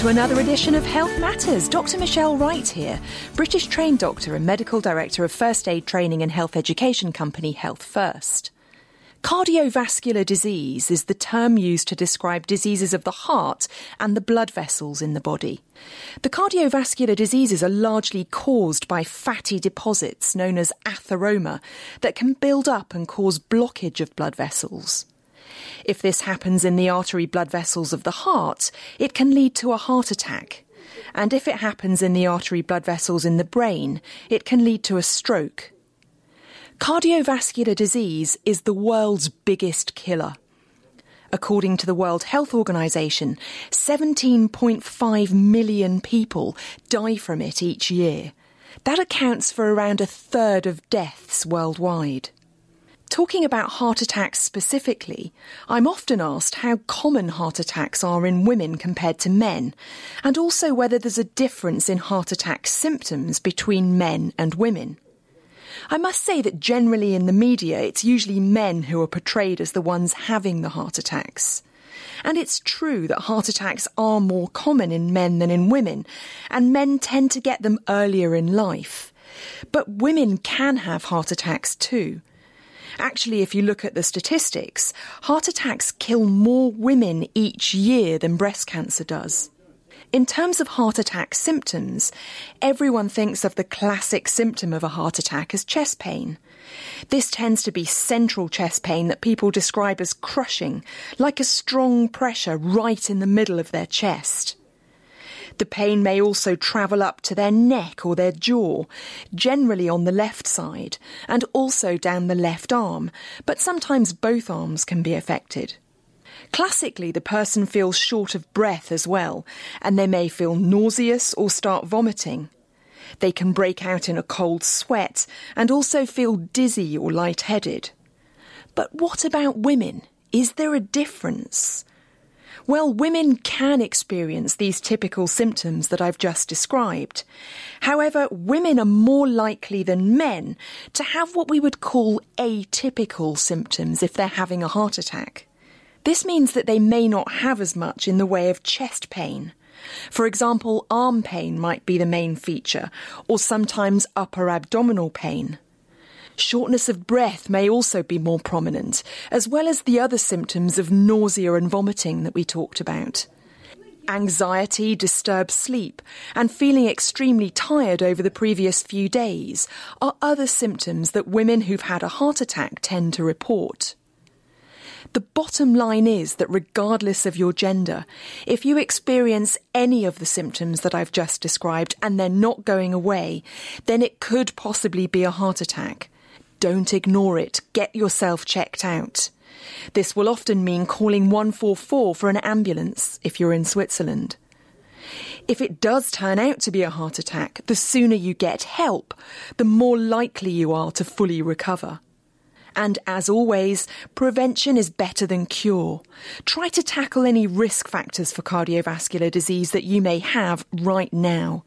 to another edition of Health Matters. Dr. Michelle Wright here, British trained doctor and medical director of first aid training and health education company Health First. Cardiovascular disease is the term used to describe diseases of the heart and the blood vessels in the body. The cardiovascular diseases are largely caused by fatty deposits known as atheroma that can build up and cause blockage of blood vessels. If this happens in the artery blood vessels of the heart, it can lead to a heart attack. And if it happens in the artery blood vessels in the brain, it can lead to a stroke. Cardiovascular disease is the world's biggest killer. According to the World Health Organization, 17.5 million people die from it each year. That accounts for around a third of deaths worldwide. Talking about heart attacks specifically, I'm often asked how common heart attacks are in women compared to men, and also whether there's a difference in heart attack symptoms between men and women. I must say that generally in the media, it's usually men who are portrayed as the ones having the heart attacks. And it's true that heart attacks are more common in men than in women, and men tend to get them earlier in life. But women can have heart attacks too. Actually, if you look at the statistics, heart attacks kill more women each year than breast cancer does. In terms of heart attack symptoms, everyone thinks of the classic symptom of a heart attack as chest pain. This tends to be central chest pain that people describe as crushing, like a strong pressure right in the middle of their chest. The pain may also travel up to their neck or their jaw, generally on the left side, and also down the left arm, but sometimes both arms can be affected. Classically, the person feels short of breath as well, and they may feel nauseous or start vomiting. They can break out in a cold sweat and also feel dizzy or lightheaded. But what about women? Is there a difference? Well, women can experience these typical symptoms that I've just described. However, women are more likely than men to have what we would call atypical symptoms if they're having a heart attack. This means that they may not have as much in the way of chest pain. For example, arm pain might be the main feature, or sometimes upper abdominal pain. Shortness of breath may also be more prominent, as well as the other symptoms of nausea and vomiting that we talked about. Anxiety, disturbed sleep, and feeling extremely tired over the previous few days are other symptoms that women who've had a heart attack tend to report. The bottom line is that regardless of your gender, if you experience any of the symptoms that I've just described and they're not going away, then it could possibly be a heart attack. Don't ignore it. Get yourself checked out. This will often mean calling 144 for an ambulance if you're in Switzerland. If it does turn out to be a heart attack, the sooner you get help, the more likely you are to fully recover. And as always, prevention is better than cure. Try to tackle any risk factors for cardiovascular disease that you may have right now.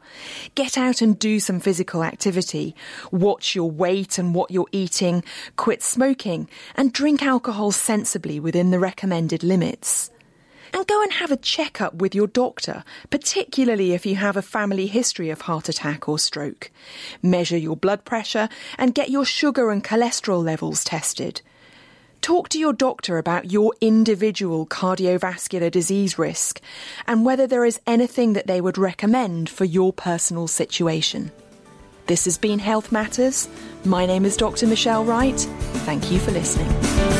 Get out and do some physical activity. Watch your weight and what you're eating. Quit smoking and drink alcohol sensibly within the recommended limits and go and have a checkup with your doctor, particularly if you have a family history of heart attack or stroke. Measure your blood pressure and get your sugar and cholesterol levels tested. Talk to your doctor about your individual cardiovascular disease risk and whether there is anything that they would recommend for your personal situation. This has been Health Matters. My name is Dr. Michelle Wright. Thank you for listening.